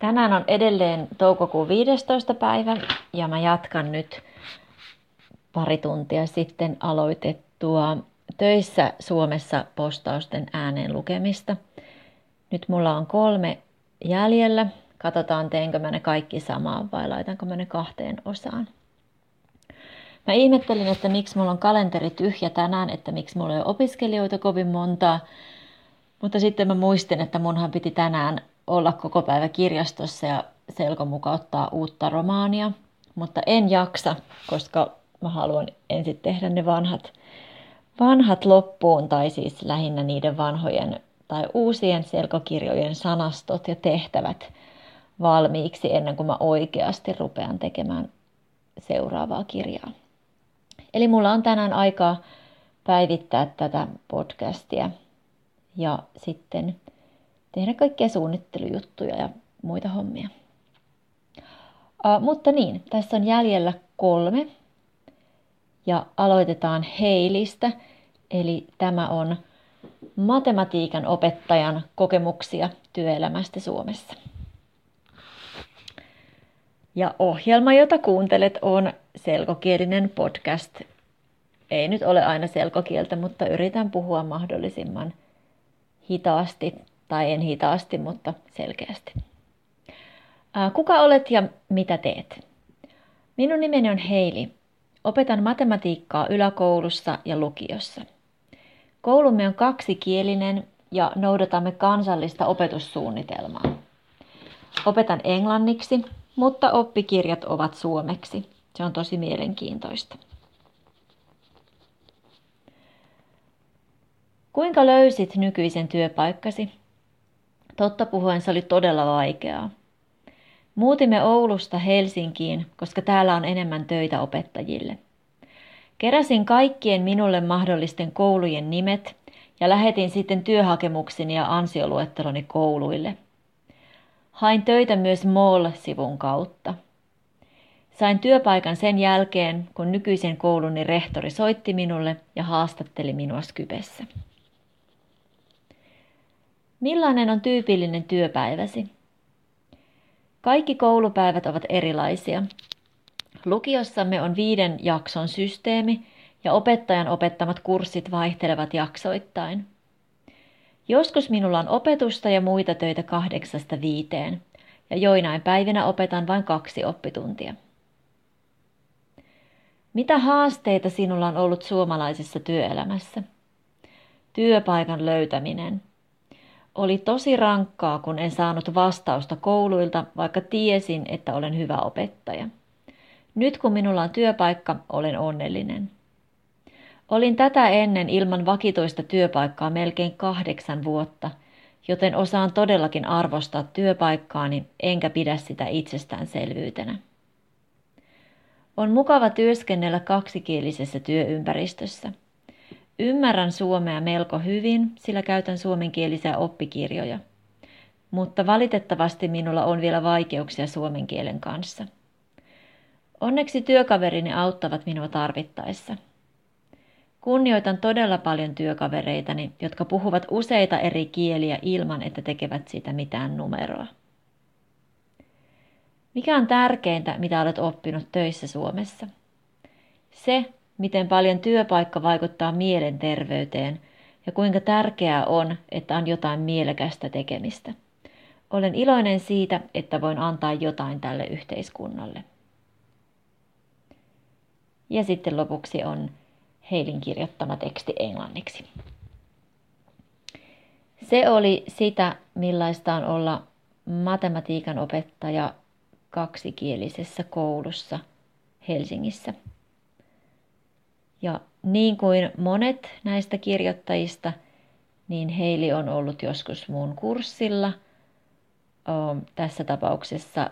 Tänään on edelleen toukokuun 15. päivä ja mä jatkan nyt pari tuntia sitten aloitettua töissä Suomessa postausten ääneen lukemista. Nyt mulla on kolme jäljellä. Katsotaan, teenkö mä ne kaikki samaan vai laitanko mä ne kahteen osaan. Mä ihmettelin, että miksi mulla on kalenteri tyhjä tänään, että miksi mulla ei ole opiskelijoita kovin montaa. Mutta sitten mä muistin, että munhan piti tänään olla koko päivä kirjastossa ja selko mukauttaa uutta romaania. Mutta en jaksa, koska mä haluan ensin tehdä ne vanhat, vanhat loppuun, tai siis lähinnä niiden vanhojen tai uusien selkokirjojen sanastot ja tehtävät valmiiksi ennen kuin mä oikeasti rupean tekemään seuraavaa kirjaa. Eli mulla on tänään aikaa päivittää tätä podcastia ja sitten tehdä kaikkia suunnittelujuttuja ja muita hommia. Uh, mutta niin, tässä on jäljellä kolme ja aloitetaan Heilistä. Eli tämä on matematiikan opettajan kokemuksia työelämästä Suomessa. Ja ohjelma, jota kuuntelet, on selkokielinen podcast. Ei nyt ole aina selkokieltä, mutta yritän puhua mahdollisimman hitaasti, tai en hitaasti, mutta selkeästi. Kuka olet ja mitä teet? Minun nimeni on Heili. Opetan matematiikkaa yläkoulussa ja lukiossa. Koulumme on kaksikielinen ja noudatamme kansallista opetussuunnitelmaa. Opetan englanniksi, mutta oppikirjat ovat suomeksi. Se on tosi mielenkiintoista. Kuinka löysit nykyisen työpaikkasi? Totta puhuen se oli todella vaikeaa. Muutimme Oulusta Helsinkiin, koska täällä on enemmän töitä opettajille. Keräsin kaikkien minulle mahdollisten koulujen nimet ja lähetin sitten työhakemukseni ja ansioluetteloni kouluille. Hain töitä myös MOL-sivun kautta. Sain työpaikan sen jälkeen, kun nykyisen kouluni rehtori soitti minulle ja haastatteli minua Skypessä. Millainen on tyypillinen työpäiväsi? Kaikki koulupäivät ovat erilaisia. Lukiossamme on viiden jakson systeemi ja opettajan opettamat kurssit vaihtelevat jaksoittain. Joskus minulla on opetusta ja muita töitä kahdeksasta viiteen, ja joinain päivinä opetan vain kaksi oppituntia. Mitä haasteita sinulla on ollut suomalaisessa työelämässä? Työpaikan löytäminen – oli tosi rankkaa, kun en saanut vastausta kouluilta, vaikka tiesin, että olen hyvä opettaja. Nyt kun minulla on työpaikka, olen onnellinen. Olin tätä ennen ilman vakitoista työpaikkaa melkein kahdeksan vuotta, joten osaan todellakin arvostaa työpaikkaani enkä pidä sitä itsestäänselvyytenä. On mukava työskennellä kaksikielisessä työympäristössä. Ymmärrän suomea melko hyvin, sillä käytän suomenkielisiä oppikirjoja. Mutta valitettavasti minulla on vielä vaikeuksia suomen kielen kanssa. Onneksi työkaverini auttavat minua tarvittaessa. Kunnioitan todella paljon työkavereitani, jotka puhuvat useita eri kieliä ilman, että tekevät siitä mitään numeroa. Mikä on tärkeintä, mitä olet oppinut töissä Suomessa? Se, miten paljon työpaikka vaikuttaa mielenterveyteen ja kuinka tärkeää on, että on jotain mielekästä tekemistä. Olen iloinen siitä, että voin antaa jotain tälle yhteiskunnalle. Ja sitten lopuksi on Heilin kirjoittama teksti englanniksi. Se oli sitä, millaista on olla matematiikan opettaja kaksikielisessä koulussa Helsingissä. Ja niin kuin monet näistä kirjoittajista, niin Heili on ollut joskus mun kurssilla. Tässä tapauksessa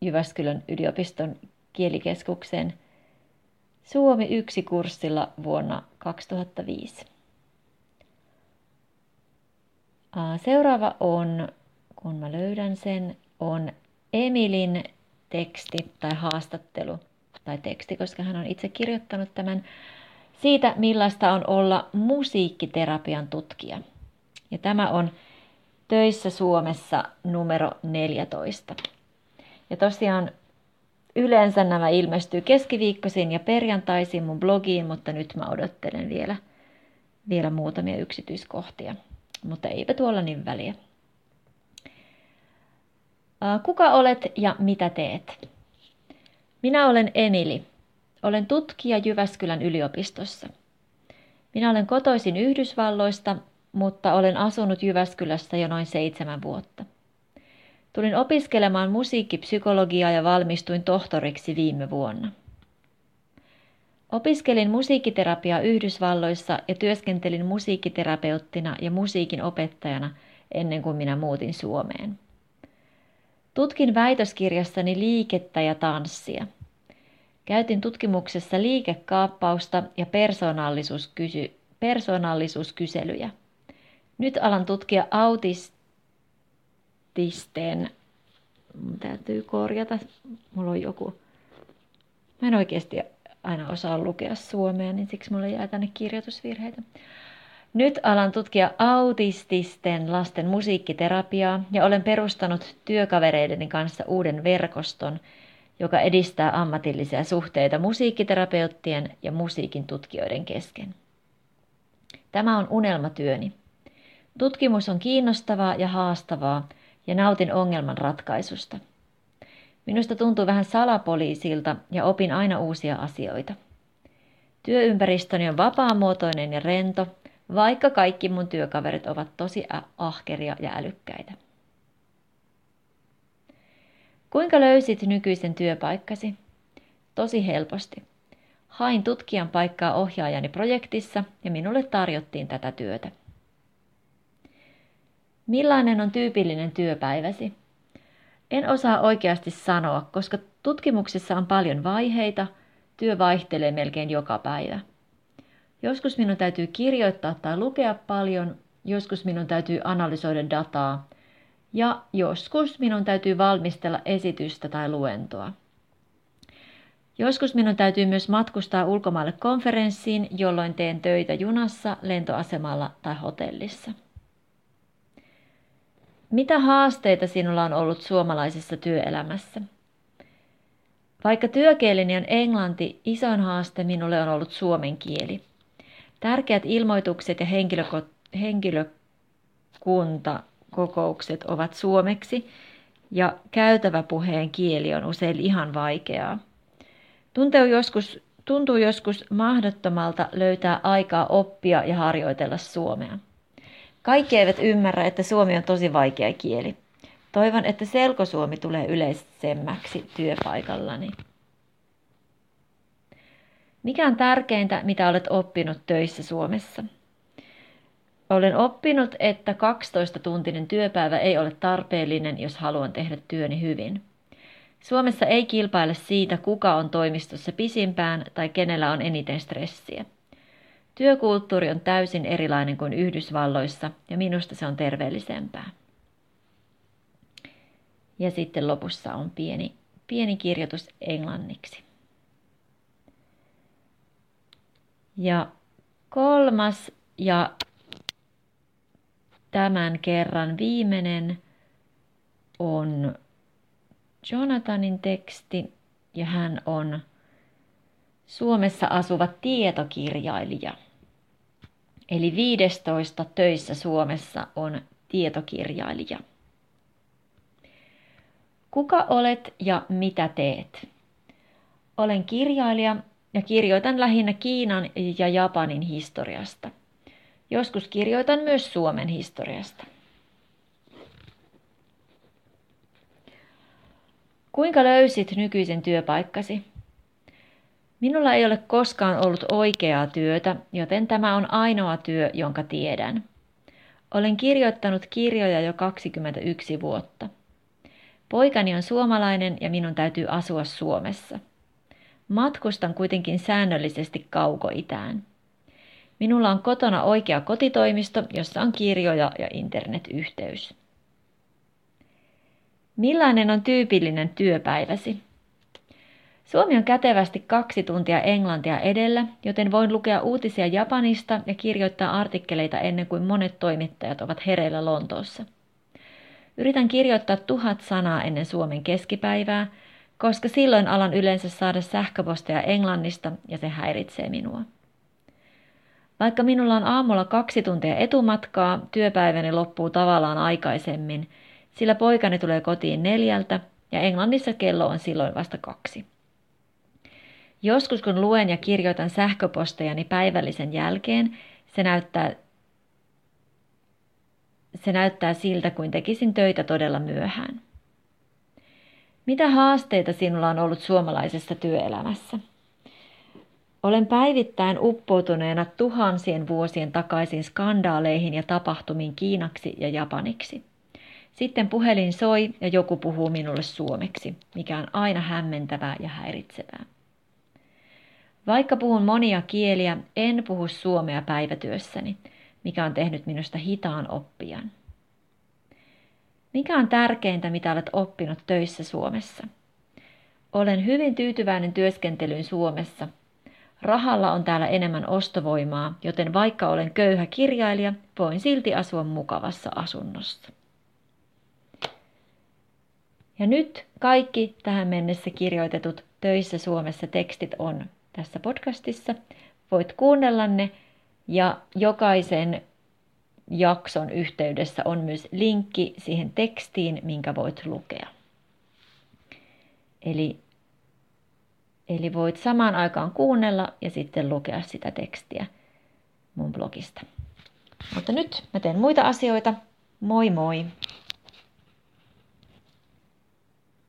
Jyväskylän yliopiston kielikeskuksen Suomi yksi kurssilla vuonna 2005. Seuraava on, kun mä löydän sen, on Emilin teksti tai haastattelu tai teksti, koska hän on itse kirjoittanut tämän, siitä millaista on olla musiikkiterapian tutkija. Ja tämä on töissä Suomessa numero 14. Ja tosiaan yleensä nämä ilmestyy keskiviikkoisin ja perjantaisin mun blogiin, mutta nyt mä odottelen vielä, vielä muutamia yksityiskohtia. Mutta eipä tuolla niin väliä. Kuka olet ja mitä teet? Minä olen Emili. Olen tutkija Jyväskylän yliopistossa. Minä olen kotoisin Yhdysvalloista, mutta olen asunut Jyväskylässä jo noin seitsemän vuotta. Tulin opiskelemaan musiikkipsykologiaa ja valmistuin tohtoriksi viime vuonna. Opiskelin musiikkiterapiaa Yhdysvalloissa ja työskentelin musiikkiterapeuttina ja musiikin opettajana ennen kuin minä muutin Suomeen. Tutkin väitöskirjassani liikettä ja tanssia. Käytin tutkimuksessa liikekaappausta ja persoonallisuuskysy- persoonallisuuskyselyjä. Nyt alan tutkia autististen, mun täytyy korjata, mulla on joku, mä en oikeasti aina osaa lukea suomea, niin siksi mulle jää tänne kirjoitusvirheitä. Nyt alan tutkia autististen lasten musiikkiterapiaa ja olen perustanut työkavereideni kanssa uuden verkoston, joka edistää ammatillisia suhteita musiikkiterapeuttien ja musiikin tutkijoiden kesken. Tämä on unelmatyöni. Tutkimus on kiinnostavaa ja haastavaa ja nautin ongelman ratkaisusta. Minusta tuntuu vähän salapoliisilta ja opin aina uusia asioita. Työympäristöni on vapaamuotoinen ja rento, vaikka kaikki mun työkaverit ovat tosi ahkeria ja älykkäitä. Kuinka löysit nykyisen työpaikkasi? Tosi helposti. Hain tutkijan paikkaa ohjaajani projektissa ja minulle tarjottiin tätä työtä. Millainen on tyypillinen työpäiväsi? En osaa oikeasti sanoa, koska tutkimuksissa on paljon vaiheita, työ vaihtelee melkein joka päivä. Joskus minun täytyy kirjoittaa tai lukea paljon, joskus minun täytyy analysoida dataa ja joskus minun täytyy valmistella esitystä tai luentoa. Joskus minun täytyy myös matkustaa ulkomaille konferenssiin, jolloin teen töitä junassa, lentoasemalla tai hotellissa. Mitä haasteita sinulla on ollut suomalaisessa työelämässä? Vaikka työkieleni on englanti, isoin haaste minulle on ollut suomen kieli. Tärkeät ilmoitukset ja henkilökuntakokoukset ovat suomeksi ja käytävä puheen kieli on usein ihan vaikeaa. Tuntuu joskus, tuntuu joskus mahdottomalta löytää aikaa oppia ja harjoitella suomea. Kaikki eivät ymmärrä, että suomi on tosi vaikea kieli. Toivon, että selkosuomi tulee yleisemmäksi työpaikallani. Mikä on tärkeintä, mitä olet oppinut töissä Suomessa? Olen oppinut, että 12-tuntinen työpäivä ei ole tarpeellinen, jos haluan tehdä työni hyvin. Suomessa ei kilpaile siitä, kuka on toimistossa pisimpään tai kenellä on eniten stressiä. Työkulttuuri on täysin erilainen kuin Yhdysvalloissa ja minusta se on terveellisempää. Ja sitten lopussa on pieni, pieni kirjoitus englanniksi. Ja kolmas ja tämän kerran viimeinen on Jonathanin teksti ja hän on Suomessa asuva tietokirjailija. Eli 15 töissä Suomessa on tietokirjailija. Kuka olet ja mitä teet? Olen kirjailija ja kirjoitan lähinnä Kiinan ja Japanin historiasta. Joskus kirjoitan myös Suomen historiasta. Kuinka löysit nykyisen työpaikkasi? Minulla ei ole koskaan ollut oikeaa työtä, joten tämä on ainoa työ, jonka tiedän. Olen kirjoittanut kirjoja jo 21 vuotta. Poikani on suomalainen ja minun täytyy asua Suomessa. Matkustan kuitenkin säännöllisesti kaukoitään. Minulla on kotona oikea kotitoimisto, jossa on kirjoja ja internetyhteys. Millainen on tyypillinen työpäiväsi? Suomi on kätevästi kaksi tuntia englantia edellä, joten voin lukea uutisia Japanista ja kirjoittaa artikkeleita ennen kuin monet toimittajat ovat hereillä Lontoossa. Yritän kirjoittaa tuhat sanaa ennen Suomen keskipäivää, koska silloin alan yleensä saada sähköposteja Englannista ja se häiritsee minua. Vaikka minulla on aamulla kaksi tuntia etumatkaa, työpäiväni loppuu tavallaan aikaisemmin, sillä poikani tulee kotiin neljältä ja Englannissa kello on silloin vasta kaksi. Joskus kun luen ja kirjoitan sähköpostejani päivällisen jälkeen, se näyttää, se näyttää siltä, kuin tekisin töitä todella myöhään. Mitä haasteita sinulla on ollut suomalaisessa työelämässä? Olen päivittäin uppoutuneena tuhansien vuosien takaisin skandaaleihin ja tapahtumiin Kiinaksi ja Japaniksi. Sitten puhelin soi ja joku puhuu minulle suomeksi, mikä on aina hämmentävää ja häiritsevää. Vaikka puhun monia kieliä, en puhu suomea päivätyössäni, mikä on tehnyt minusta hitaan oppijan. Mikä on tärkeintä, mitä olet oppinut töissä Suomessa? Olen hyvin tyytyväinen työskentelyyn Suomessa. Rahalla on täällä enemmän ostovoimaa, joten vaikka olen köyhä kirjailija, voin silti asua mukavassa asunnossa. Ja nyt kaikki tähän mennessä kirjoitetut töissä Suomessa tekstit on tässä podcastissa. Voit kuunnella ne ja jokaisen jakson yhteydessä on myös linkki siihen tekstiin, minkä voit lukea. Eli, eli voit samaan aikaan kuunnella ja sitten lukea sitä tekstiä mun blogista. Mutta nyt mä teen muita asioita. Moi moi!